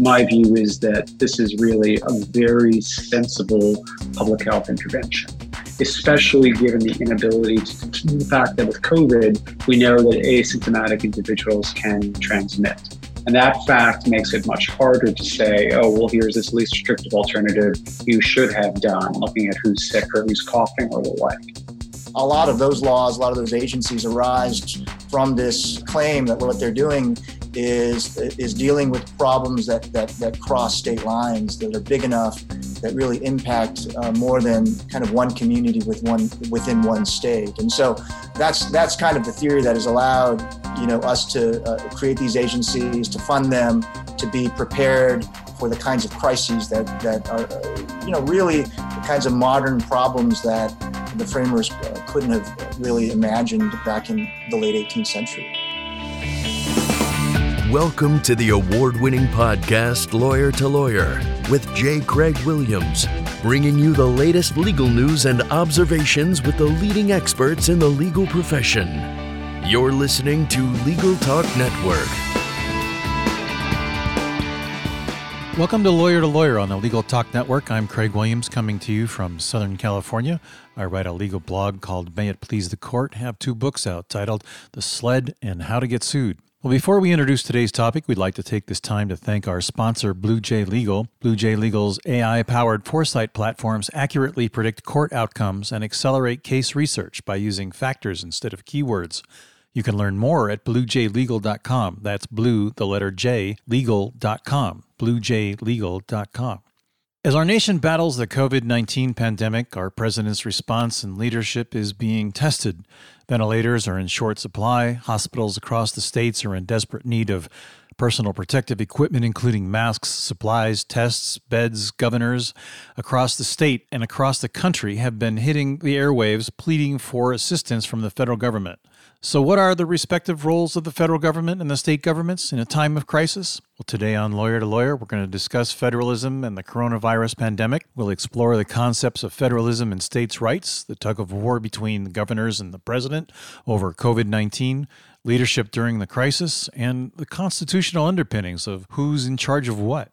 My view is that this is really a very sensible public health intervention, especially given the inability to, the fact that with COVID, we know that asymptomatic individuals can transmit. And that fact makes it much harder to say, oh, well, here's this least restrictive alternative you should have done, looking at who's sick or who's coughing or the like. A lot of those laws, a lot of those agencies arise from this claim that what they're doing is is dealing with problems that, that, that cross state lines that are big enough that really impact uh, more than kind of one community with one within one state. And so that's that's kind of the theory that has allowed you know us to uh, create these agencies, to fund them, to be prepared for the kinds of crises that that are uh, you know really the kinds of modern problems that the framers uh, couldn't have really imagined back in the late 18th century. Welcome to the award winning podcast, Lawyer to Lawyer, with J. Craig Williams, bringing you the latest legal news and observations with the leading experts in the legal profession. You're listening to Legal Talk Network. Welcome to Lawyer to Lawyer on the Legal Talk Network. I'm Craig Williams coming to you from Southern California. I write a legal blog called May It Please the Court, have two books out titled The Sled and How to Get Sued. Well, before we introduce today's topic, we'd like to take this time to thank our sponsor, Blue Jay Legal. Blue Jay Legal's AI powered foresight platforms accurately predict court outcomes and accelerate case research by using factors instead of keywords. You can learn more at bluejaylegal.com. That's blue, the letter J, legal.com. bluejaylegal.com. As our nation battles the COVID 19 pandemic, our president's response and leadership is being tested. Ventilators are in short supply. Hospitals across the states are in desperate need of personal protective equipment, including masks, supplies, tests, beds. Governors across the state and across the country have been hitting the airwaves pleading for assistance from the federal government. So, what are the respective roles of the federal government and the state governments in a time of crisis? Well, today on Lawyer to Lawyer, we're going to discuss federalism and the coronavirus pandemic. We'll explore the concepts of federalism and states' rights, the tug of war between the governors and the president over COVID 19, leadership during the crisis, and the constitutional underpinnings of who's in charge of what.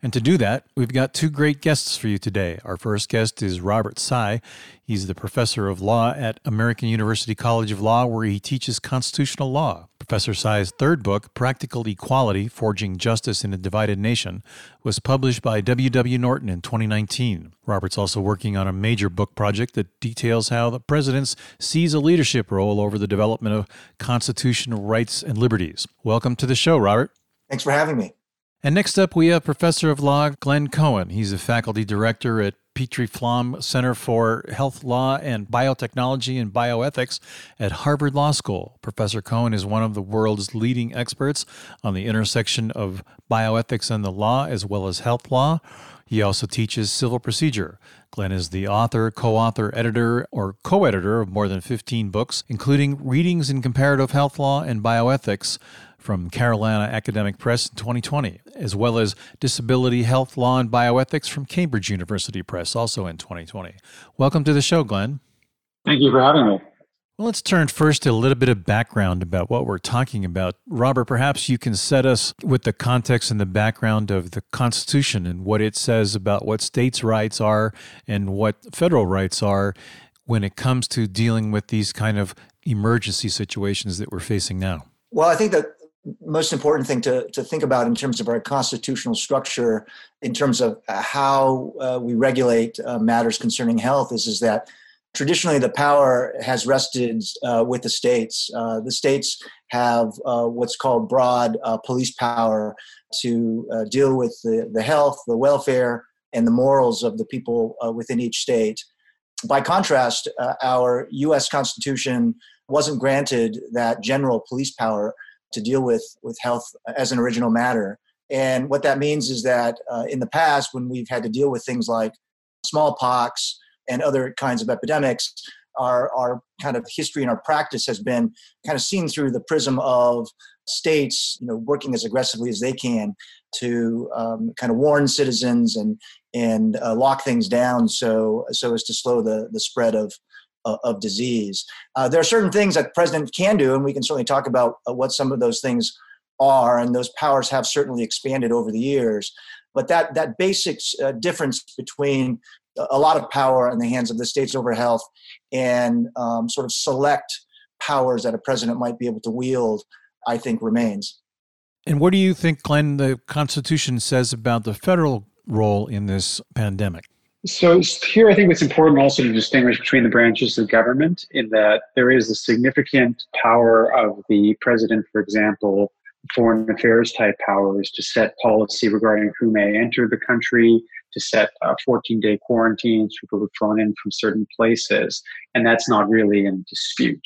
And to do that, we've got two great guests for you today. Our first guest is Robert Tsai. He's the professor of law at American University College of Law, where he teaches constitutional law. Professor Tsai's third book, Practical Equality Forging Justice in a Divided Nation, was published by W. W. Norton in 2019. Robert's also working on a major book project that details how the president sees a leadership role over the development of constitutional rights and liberties. Welcome to the show, Robert. Thanks for having me. And next up, we have Professor of Law Glenn Cohen. He's a faculty director at Petrie Flom Center for Health Law and Biotechnology and Bioethics at Harvard Law School. Professor Cohen is one of the world's leading experts on the intersection of bioethics and the law, as well as health law. He also teaches civil procedure. Glenn is the author, co author, editor, or co editor of more than 15 books, including Readings in Comparative Health Law and Bioethics from Carolina Academic Press in 2020, as well as Disability Health Law and Bioethics from Cambridge University Press, also in 2020. Welcome to the show, Glenn. Thank you for having me. Well, let's turn first to a little bit of background about what we're talking about. Robert, perhaps you can set us with the context and the background of the Constitution and what it says about what states' rights are and what federal rights are when it comes to dealing with these kind of emergency situations that we're facing now. Well, I think that most important thing to, to think about in terms of our constitutional structure, in terms of uh, how uh, we regulate uh, matters concerning health, is, is that traditionally the power has rested uh, with the states. Uh, the states have uh, what's called broad police power to deal with the, the health, the welfare, and the morals of the people within each state. By contrast, our US Constitution wasn't granted that general police power to deal with with health as an original matter. And what that means is that uh, in the past, when we've had to deal with things like smallpox and other kinds of epidemics, our, our kind of history and our practice has been kind of seen through the prism of states, you know, working as aggressively as they can to um, kind of warn citizens and and uh, lock things down so so as to slow the the spread of of disease. Uh, there are certain things that the president can do, and we can certainly talk about uh, what some of those things are, and those powers have certainly expanded over the years. But that that basic uh, difference between a lot of power in the hands of the states over health and um, sort of select powers that a president might be able to wield, I think remains. And what do you think, Glenn, the Constitution says about the federal role in this pandemic? So here, I think it's important also to distinguish between the branches of government in that there is a significant power of the president, for example, foreign affairs type powers to set policy regarding who may enter the country, to set uh, 14 day quarantines people who've flown in from certain places. And that's not really in dispute.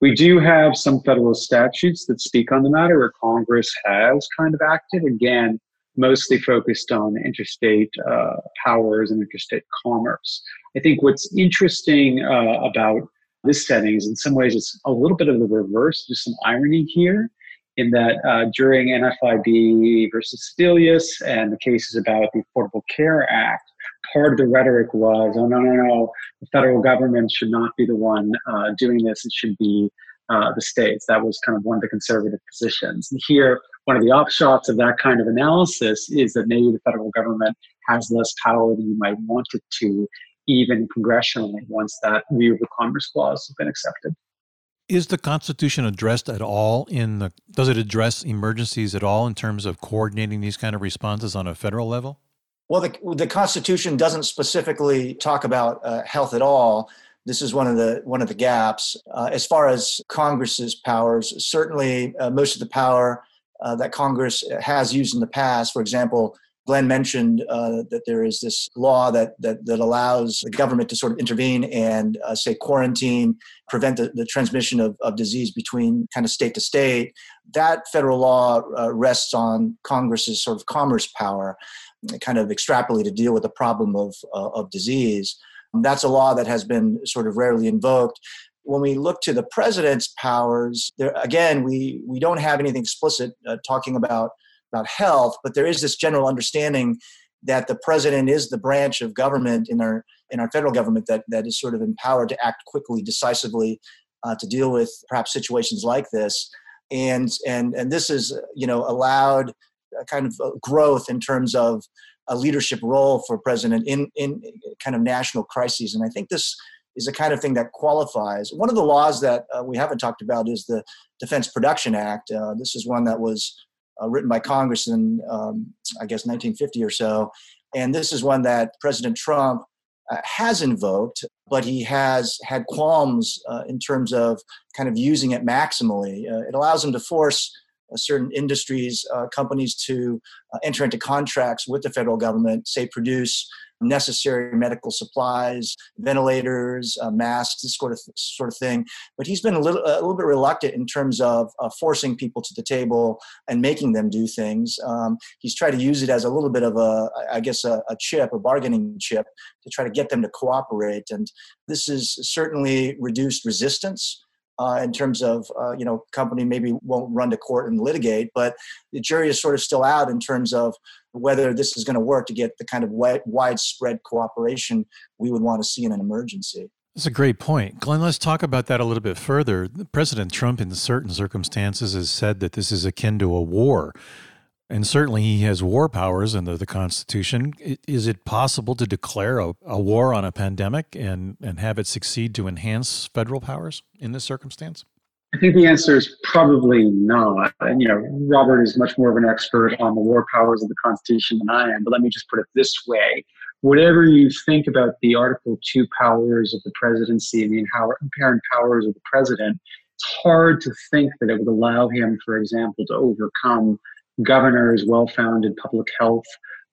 We do have some federal statutes that speak on the matter where Congress has kind of acted, again, mostly focused on interstate uh, powers and interstate commerce. I think what's interesting uh, about this setting is in some ways it's a little bit of the reverse, just some irony here, in that uh, during NFIB versus Sebelius and the cases about the Affordable Care Act, part of the rhetoric was, oh, no, no, no, the federal government should not be the one uh, doing this. It should be uh, the states. That was kind of one of the conservative positions. And here, one of the offshots of that kind of analysis is that maybe the federal government has less power than you might want it to, even congressionally, once that view of the Commerce Clause has been accepted. Is the Constitution addressed at all in the? Does it address emergencies at all in terms of coordinating these kind of responses on a federal level? Well, the, the Constitution doesn't specifically talk about uh, health at all. This is one of the one of the gaps. Uh, as far as Congress's powers, certainly uh, most of the power uh, that Congress has used in the past, for example, Glenn mentioned uh, that there is this law that, that, that allows the government to sort of intervene and uh, say quarantine, prevent the, the transmission of, of disease between kind of state to state. That federal law uh, rests on Congress's sort of commerce power kind of extrapolate to deal with the problem of, of disease. That's a law that has been sort of rarely invoked. When we look to the president's powers, there again, we, we don't have anything explicit uh, talking about, about health, but there is this general understanding that the president is the branch of government in our in our federal government that, that is sort of empowered to act quickly, decisively, uh, to deal with perhaps situations like this. And and and this is you know allowed kind of growth in terms of a leadership role for president in in kind of national crises. And I think this is the kind of thing that qualifies. One of the laws that uh, we haven't talked about is the Defense Production Act. Uh, this is one that was uh, written by Congress in, um, I guess, 1950 or so. And this is one that President Trump uh, has invoked, but he has had qualms uh, in terms of kind of using it maximally. Uh, it allows him to force certain industries, uh, companies to uh, enter into contracts with the federal government, say produce necessary medical supplies, ventilators, uh, masks, this sort of sort of thing. But he's been a little a little bit reluctant in terms of uh, forcing people to the table and making them do things. Um, he's tried to use it as a little bit of a, I guess, a, a chip, a bargaining chip, to try to get them to cooperate. And this has certainly reduced resistance uh, in terms of uh, you know company maybe won't run to court and litigate but the jury is sort of still out in terms of whether this is going to work to get the kind of widespread cooperation we would want to see in an emergency that's a great point. Glenn, let's talk about that a little bit further. President Trump, in certain circumstances, has said that this is akin to a war. And certainly he has war powers under the Constitution. Is it possible to declare a, a, war on a pandemic and, and have it succeed to enhance federal powers in this circumstance? I think the answer is probably not. And, you know, Robert is much more of an expert on the war powers of the Constitution than I am. But let me just put it this way whatever you think about the Article 2 powers of the presidency and the inherent powers of the president, it's hard to think that it would allow him, for example, to overcome governors well-founded public health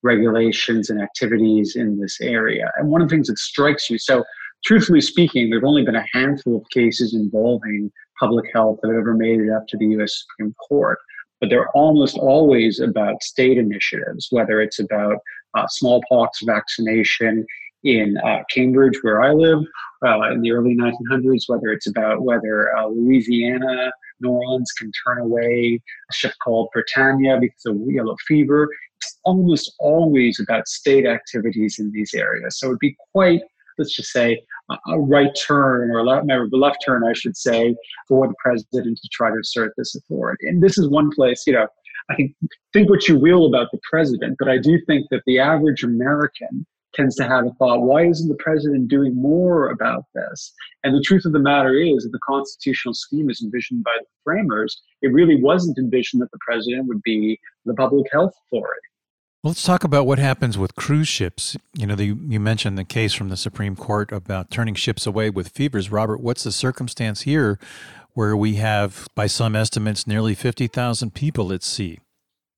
regulations and activities in this area. And one of the things that strikes you, so truthfully speaking, there've only been a handful of cases involving public health that have ever made it up to the US Supreme Court. But they're almost always about state initiatives, whether it's about uh, smallpox vaccination in uh, Cambridge, where I live, uh, in the early 1900s, whether it's about whether uh, Louisiana New Orleans can turn away a ship called Britannia because of yellow fever. It's almost always about state activities in these areas. So it'd be quite, let's just say, a right turn or a left, left turn, I should say, for the president to try to assert this authority. And this is one place, you know, I think think what you will about the president, but I do think that the average American tends to have a thought, why isn't the president doing more about this? And the truth of the matter is that the constitutional scheme is envisioned by the framers. It really wasn't envisioned that the president would be the public health authority. Let's talk about what happens with cruise ships. You know, the, you mentioned the case from the Supreme Court about turning ships away with fevers. Robert, what's the circumstance here where we have, by some estimates, nearly 50,000 people at sea?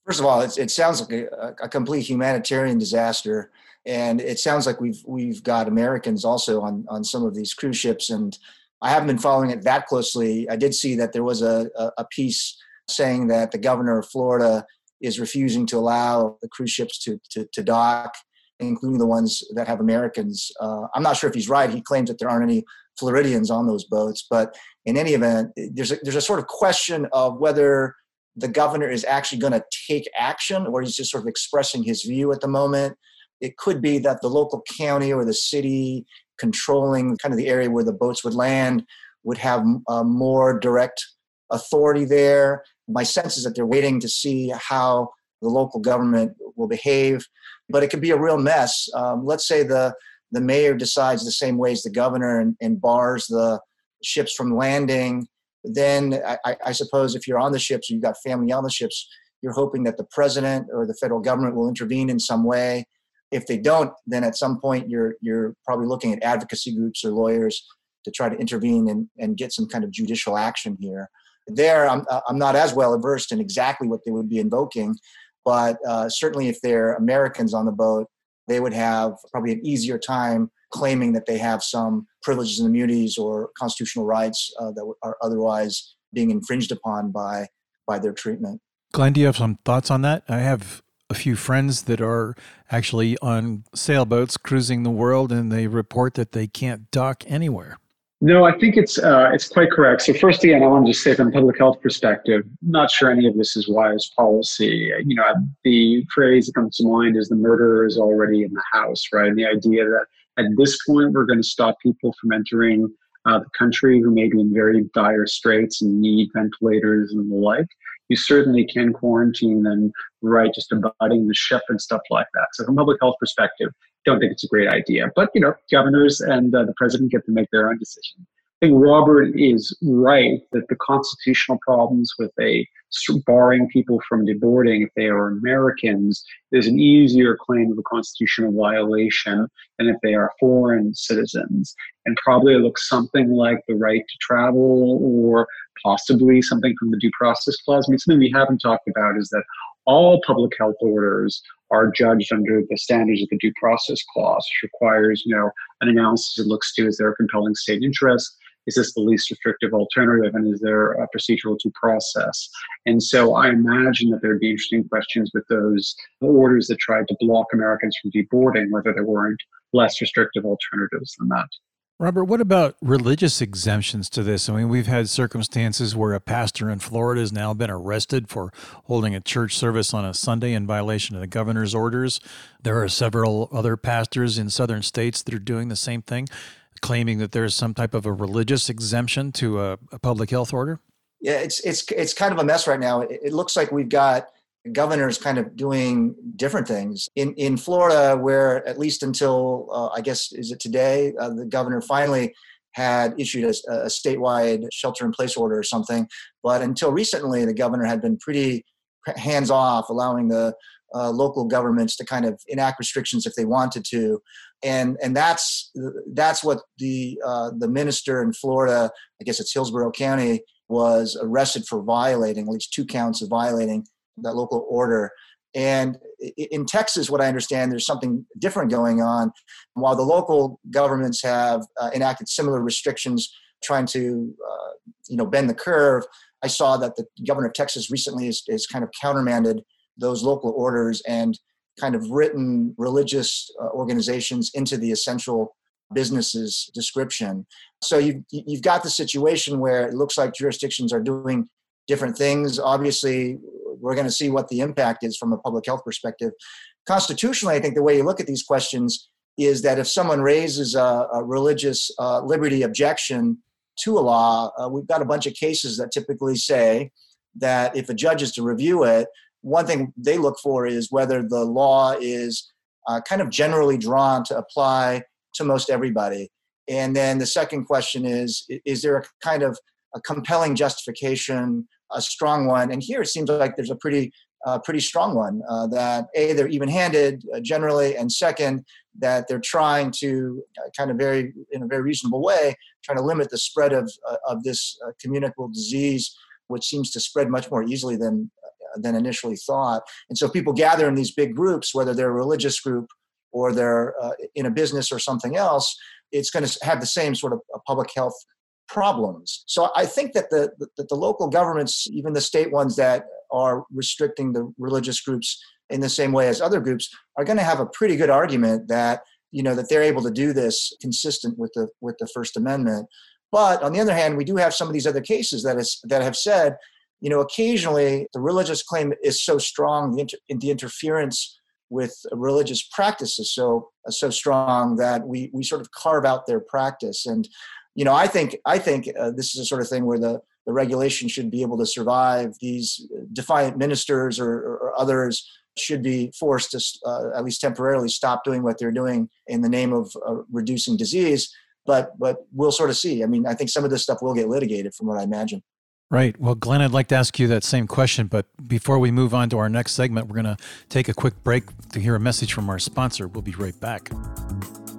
First of all, it sounds like a, a, complete humanitarian disaster, and it sounds like we've we've got Americans also on on some of these cruise ships. And I haven't been following it that closely. I did see that there was a, a, piece saying that the governor of Florida is refusing to allow the cruise ships to to, to dock, including the ones that have Americans. Uh, I'm not sure if he's right. He claims that there aren't any Floridians on those boats, but in any event, there's a, there's a sort of question of whether the governor is actually going to take action or he's just sort of expressing his view at the moment. It could be that the local county or the city controlling kind of the area where the boats would land would have uh, more direct authority there. My sense is that they're waiting to see how the local government will behave, but it could be a real mess. Um, let's say the the mayor decides the same way as the governor and, and bars the ships from landing then I, I, suppose if you're on the ships, or you've got family on the ships, you're hoping that the president or the federal government will intervene in some way. If they don't, then at some point you're you're probably looking at advocacy groups or lawyers to try to intervene and, and get some kind of judicial action here. There, I'm I'm not as well versed in exactly what they would be invoking, but uh, certainly if they're Americans on the boat, they would have probably an easier time claiming that they have some privileges and immunities or constitutional rights uh, that are otherwise being infringed upon by by their treatment. Glenn, do you have some thoughts on that? I have a few friends that are actually on sailboats cruising the world, and they report that they can't dock anywhere. No, I think it's uh, it's quite correct. So first, again, I want to just say from a public health perspective, not sure any of this is wise policy. You know, the phrase that comes to mind is the murderer is already in the house, right? And the idea that at this point, we're going to stop people from entering uh, the country who may be in very dire straits and need ventilators and the like. You certainly can quarantine them right just abutting the ship and stuff like that. So, from a public health perspective, don't think it's a great idea. But you know, governors and uh, the president get to make their own decision. I think Robert is right that the constitutional problems with a barring people from deboarding if they are Americans is an easier claim of a constitutional violation than if they are foreign citizens. And probably looks something like the right to travel or possibly something from the due process clause. I mean, something we haven't talked about is that all public health orders are judged under the standards of the due process clause, which requires, you know, an analysis that looks to is there a compelling state interest? Is this the least restrictive alternative? And is there a procedural due process? And so I imagine that there'd be interesting questions with those orders that tried to block Americans from deboarding, whether there weren't less restrictive alternatives than that. Robert, what about religious exemptions to this? I mean, we've had circumstances where a pastor in Florida has now been arrested for holding a church service on a Sunday in violation of the governor's orders. There are several other pastors in southern states that are doing the same thing, claiming that there's some type of a religious exemption to a, a public health order. Yeah, it's it's it's kind of a mess right now. It, it looks like we've got governors kind of doing different things. In in Florida, where at least until uh, I guess is it today, uh, the governor finally had issued a, a, statewide shelter-in-place order or something. But until recently, the governor had been pretty hands off, allowing the uh, local governments to kind of enact restrictions if they wanted to, and and that's that's what the uh, the minister in Florida, I guess it's Hillsborough County, was arrested for violating at least two counts of violating that local order. And in Texas, what I understand, there's something different going on. While the local governments have uh, enacted similar restrictions, trying to uh, you know bend the curve, I saw that the governor of Texas recently has, has kind of countermanded those local orders and kind of written religious uh, organizations into the essential businesses description. So you've, you've got the situation where it looks like jurisdictions are doing different things. Obviously, we're going to see what the impact is from a public health perspective. Constitutionally, I think the way you look at these questions is that if someone raises a, a religious uh, liberty objection to a law, uh, we've got a bunch of cases that typically say that if a judge is to review it, one thing they look for is whether the law is uh, kind of generally drawn to apply to most everybody. And then the second question is is there a kind of a compelling justification, a strong one? And here it seems like there's a pretty uh, pretty strong one uh, that a they're even-handed uh, generally, and second that they're trying to uh, kind of very in a very reasonable way trying to limit the spread of uh, of this uh, communicable disease, which seems to spread much more easily than than initially thought. And so people gather in these big groups, whether they're a religious group or they're uh, in a business or something else. It's going to have the same sort of uh, public health problems. So I think that the that the local governments, even the state ones that are restricting the religious groups in the same way as other groups, are going to have a pretty good argument that you know that they're able to do this consistent with the with the First Amendment. But on the other hand, we do have some of these other cases that is that have said, you know, occasionally the religious claim is so strong, the, inter, the interference with religious practice is so uh, so strong that we we sort of carve out their practice and you know, I think I think uh, this is a sort of thing where the the regulation should be able to survive. These defiant ministers or, or others should be forced to uh, at least temporarily stop doing what they're doing in the name of uh, reducing disease. But but we'll sort of see. I mean, I think some of this stuff will get litigated, from what I imagine. Right. Well, Glenn, I'd like to ask you that same question, but before we move on to our next segment, we're going to take a quick break to hear a message from our sponsor. We'll be right back.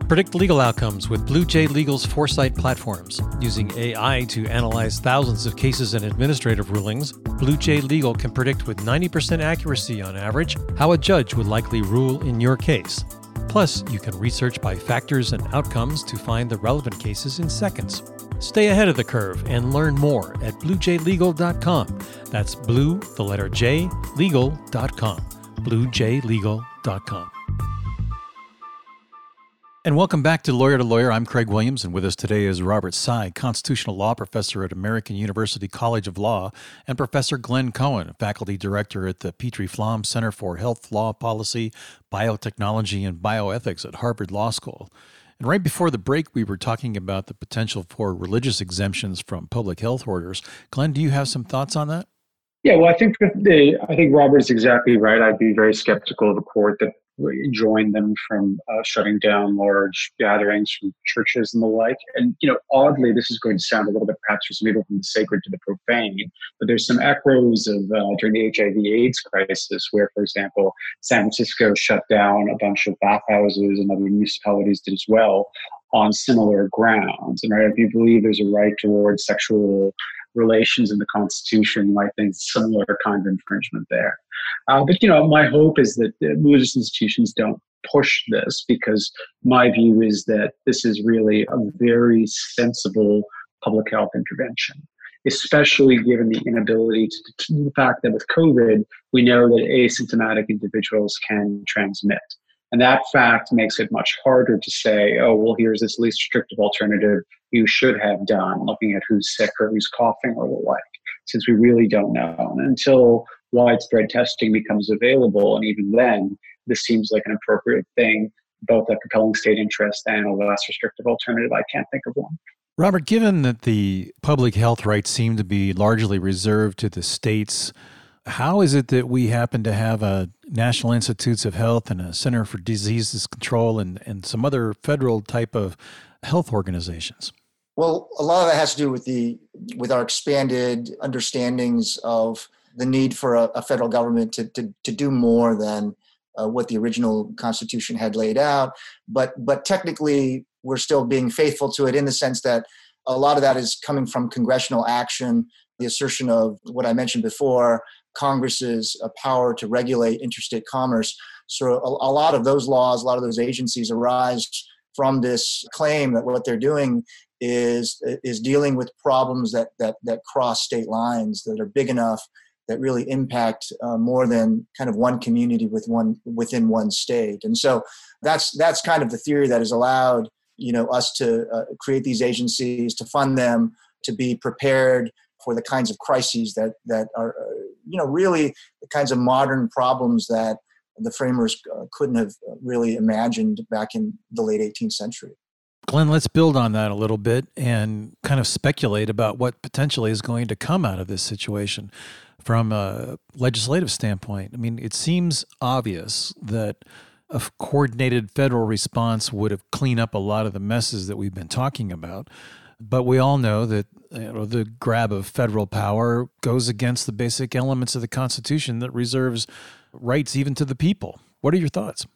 Predict legal outcomes with Blue Jay Legal's Foresight platforms. Using AI to analyze thousands of cases and administrative rulings, Blue Jay Legal can predict with 90% accuracy on average how a judge would likely rule in your case. Plus, you can research by factors and outcomes to find the relevant cases in seconds. Stay ahead of the curve and learn more at bluejaylegal.com. That's blue, the letter J, legal.com. bluejaylegal.com. And welcome back to Lawyer to Lawyer. I'm Craig Williams, and with us today is Robert Tsai, constitutional law professor at American University College of Law, and Professor Glenn Cohen, faculty director at the Petrie Flom Center for Health Law Policy, Biotechnology, and Bioethics at Harvard Law School. And right before the break, we were talking about the potential for religious exemptions from public health orders. Glenn, do you have some thoughts on that? Yeah, well, I think the, I think Robert is exactly right. I'd be very skeptical of a court that join them from uh, shutting down large gatherings from churches and the like. And, you know, oddly, this is going to sound a little bit perhaps for some people from the sacred to the profane, but there's some echoes of uh, during the HIV AIDS crisis where, for example, San Francisco shut down a bunch of bathhouses and other municipalities did as well on similar grounds. And right, if you believe there's a right towards sexual relations in the Constitution, might think similar kind of infringement there. Uh, but you know, my hope is that religious institutions don't push this because my view is that this is really a very sensible public health intervention especially given the inability to, to, the fact that with COVID, we know that asymptomatic individuals can transmit. And that fact makes it much harder to say, oh, well, here's this least restrictive alternative you should have done, looking at who's sick or who's coughing or the like, since we really don't know. And until widespread testing becomes available, and even then, this seems like an appropriate thing, both a compelling state interest and a less restrictive alternative. I can't think of one. Robert, given that the public health rights seem to be largely reserved to the states, how is it that we happen to have a National Institutes of Health and a Center for Diseases Control and, and some other federal type of health organizations? Well, a lot of that has to do with the with our expanded understandings of the need for a, a federal government to, to, to do more than uh, what the original Constitution had laid out. But but technically, we're still being faithful to it in the sense that a lot of that is coming from congressional action, the assertion of what I mentioned before, Congress's uh, power to regulate interstate commerce. So a, a lot of those laws, a lot of those agencies arise from this claim that what they're doing is is dealing with problems that that that cross state lines that are big enough that really impact uh, more than kind of one community with one within one state and so that's that's kind of the theory that has allowed you know us to uh, create these agencies to fund them to be prepared for the kinds of crises that that are uh, you know really the kinds of modern problems that the framers uh, couldn't have really imagined back in the late 18th century. Glenn, let's build on that a little bit and kind of speculate about what potentially is going to come out of this situation. from a legislative standpoint, I mean, it seems obvious that a coordinated federal response would have cleaned up a lot of the messes that we've been talking about. But we all know that you know, the grab of federal power goes against the basic elements of the Constitution that reserves rights even to the people. What are your thoughts?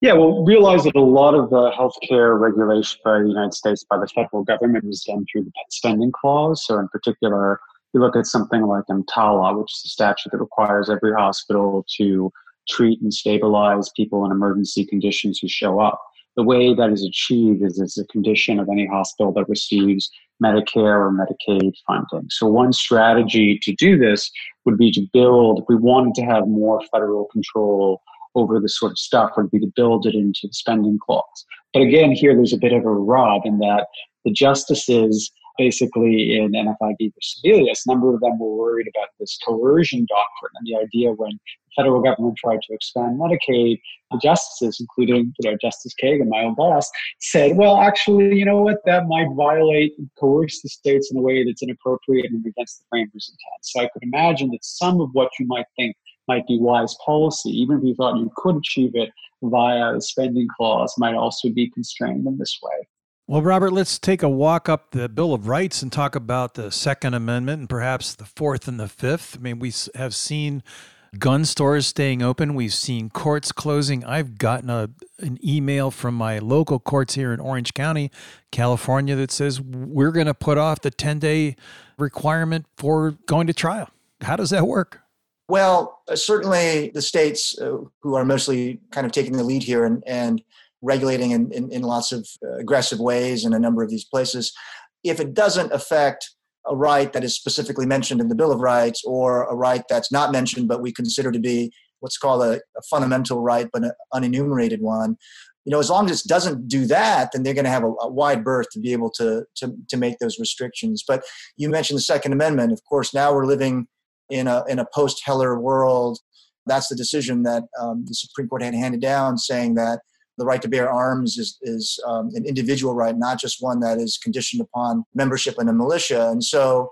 Yeah, well, realize that a lot of the healthcare regulation by the United States by the federal government is done through the spending clause. So, in particular, you look at something like EMTALA, which is a statute that requires every hospital to treat and stabilize people in emergency conditions who show up. The way that is achieved is as a condition of any hospital that receives Medicare or Medicaid funding. So, one strategy to do this would be to build, if we wanted to have more federal control over this sort of stuff, would be to build it into the spending clause. But again, here there's a bit of a rub in that the justices basically in NFIB versus Sebelius, a number of them were worried about this coercion doctrine and the idea when the federal government tried to expand Medicaid, the justices, including you know Justice Kagan, my own boss, said, well, actually, you know what, that might violate and coerce the states in a way that's inappropriate and against the framers' intent. So I could imagine that some of what you might think might be wise policy, even if you thought you could achieve it via the spending clause, might also be constrained in this way. Well, Robert, let's take a walk up the Bill of Rights and talk about the Second Amendment and perhaps the Fourth and the Fifth. I mean, we have seen gun stores staying open. We've seen courts closing. I've gotten a, an email from my local courts here in Orange County, California, that says we're going to put off the 10 day requirement for going to trial. How does that work? Well, uh, certainly the states uh, who are mostly kind of taking the lead here and, and regulating in, in, in lots of uh, aggressive ways in a number of these places. If it doesn't affect a right that is specifically mentioned in the Bill of Rights or a right that's not mentioned but we consider to be what's called a, a fundamental right but an unenumerated one, you know, as long as it doesn't do that, then they're going to have a, a, wide berth to be able to, to to make those restrictions. But you mentioned the Second Amendment. Of course, now we're living in a in a post Heller world. That's the decision that um, the Supreme Court had handed down, saying that the right to bear arms is, is um, an individual right, not just one that is conditioned upon membership in a militia. And so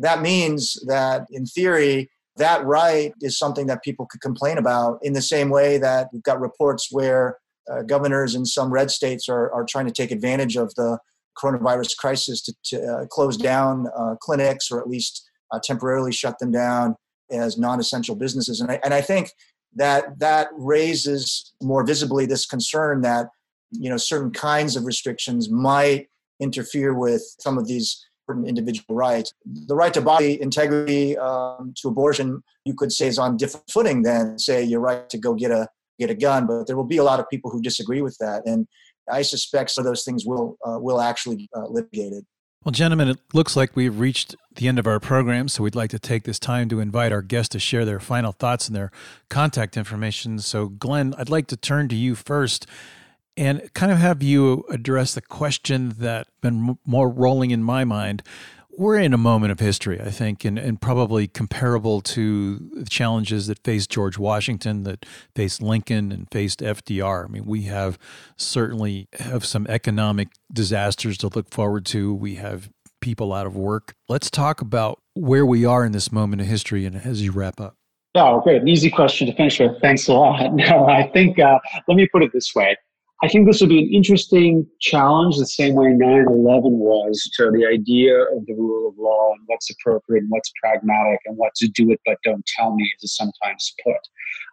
that means that, in theory, that right is something that people could complain about in the same way that we've got reports where uh, governors in some red states are, are trying to take advantage of the coronavirus crisis to, to uh, close down uh, clinics or at least uh, temporarily shut them down as non-essential businesses. And I, and I think that that raises more visibly this concern that you know certain kinds of restrictions might interfere with some of these certain individual rights. The right to body integrity um, to abortion, you could say, is on different footing than say your right to go get a get a gun. But there will be a lot of people who disagree with that, and I suspect some of those things will uh, will actually uh, litigated. Well, gentlemen, it looks like we've reached the end of our program, so we'd like to take this time to invite our guests to share their final thoughts and their contact information. So, Glenn, I'd like to turn to you first and kind of have you address the question that's been more rolling in my mind we're in a moment of history, I think, and, and probably comparable to the challenges that faced George Washington, that faced Lincoln, and faced FDR. I mean, we have certainly have some economic disasters to look forward to. We have people out of work. Let's talk about where we are in this moment of history, and as you wrap up. Oh, great! Easy question to finish with. Thanks a lot. No, I think uh, let me put it this way: I think this will be an interesting challenge, the same way 9 11 was to the idea of the rule of law and what's appropriate and what's pragmatic and what to do it but don't tell me, is sometimes put.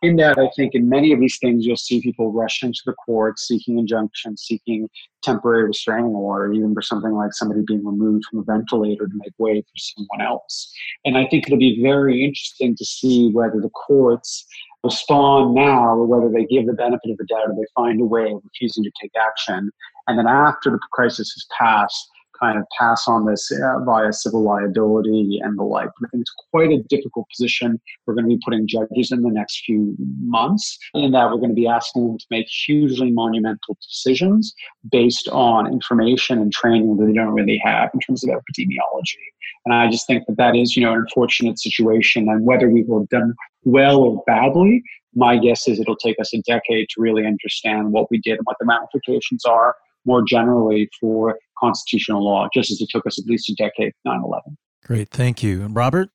In that, I think in many of these things, you'll see people rushing to the courts, seeking injunctions, seeking temporary restraining order, even for something like somebody being removed from a ventilator to make way for someone else. And I think it'll be very interesting to see whether the courts respond now or whether they give the benefit of the doubt or they find a way of refusing to take action. And then after the crisis has passed, kind of pass on this uh, via civil liability and the like. I think it's quite a difficult position. We're going to be putting judges in the next few months, in that we're going to be asking them to make hugely monumental decisions based on information and training that they don't really have in terms of epidemiology. And I just think that that is, you know, an unfortunate situation. And whether we will have done well or badly, my guess is it'll take us a decade to really understand what we did and what the ramifications are more generally for constitutional law, just as it took us at least a decade 9 11. Great. Thank you. And Robert?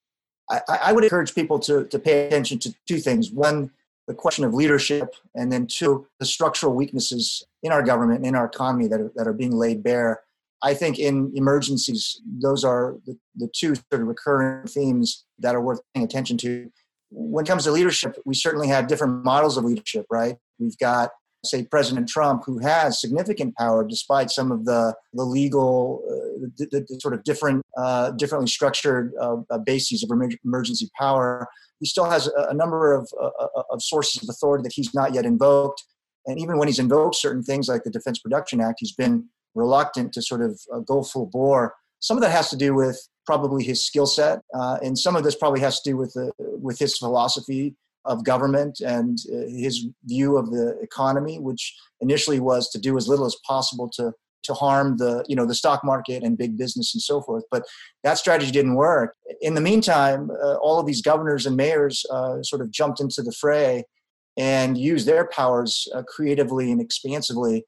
I, I would encourage people to, to pay attention to two things. One, the question of leadership, and then two, the structural weaknesses in our government, and in our economy that are, that are being laid bare. I think in emergencies, those are the, the two sort of recurring themes that are worth paying attention to. When it comes to leadership, we certainly have different models of leadership, right? We've got, say, President Trump, who has significant power despite some of the, the legal, uh, the, the, sort of different, uh, differently structured uh, uh bases of emergency power he still has a, a number of, uh, uh, of sources of authority that he's not yet invoked. And even when he's invoked certain things like the Defense Production Act, he's been reluctant to sort of go full bore. Some of that has to do with probably his skill set, uh, and some of this probably has to do with the, with his philosophy of government and uh, his view of the economy, which initially was to do as little as possible to to harm the you know the stock market and big business and so forth. But that strategy didn't work. In the meantime uh, all of these governors and mayors uh, sort of jumped into the fray and used their powers uh, creatively and expansively.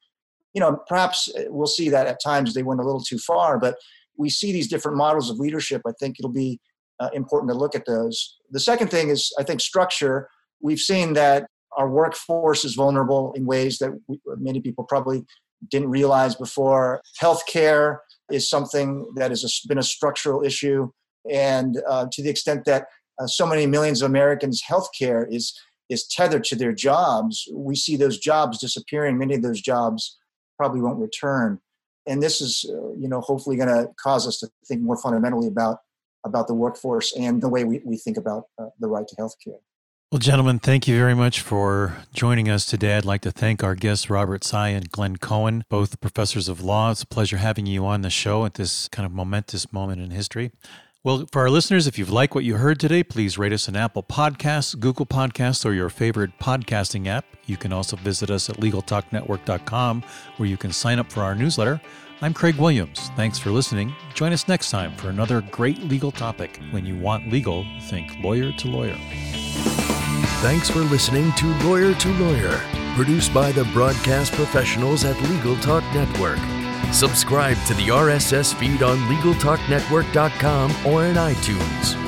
You know perhaps uh, we'll see that at times they went a little too far but we see these different models of leadership. I think it'll be uh, important to look at those the second thing is i think structure we've seen that our workforce is vulnerable in ways that we, many people probably didn't realize before. Healthcare is something that has been a structural issue, and uh, to the extent that uh, so many millions of Americans' healthcare is is tethered to their jobs, we see those jobs disappearing. Many of those jobs probably won't return, and this is, uh, you know, hopefully going to cause us to think more fundamentally about about the workforce and the way we, we think about uh, the right to health care. Well, gentlemen, thank you very much for joining us today. I'd like to thank our guests, Robert Tsai and Glenn Cohen, both professors of law. It's a pleasure having you on the show at this kind of momentous moment in history. Well, for our listeners, if you've liked what you heard today, please rate us on Apple Podcasts, Google Podcasts, or your favorite podcasting app. You can also visit us at LegalTalkNetwork.com, where you can sign up for our newsletter. I'm Craig Williams. Thanks for listening. Join us next time for another great legal topic. When you want legal, think lawyer to lawyer. Thanks for listening to Lawyer to Lawyer, produced by the broadcast professionals at Legal Talk Network. Subscribe to the RSS feed on LegalTalkNetwork.com or in iTunes.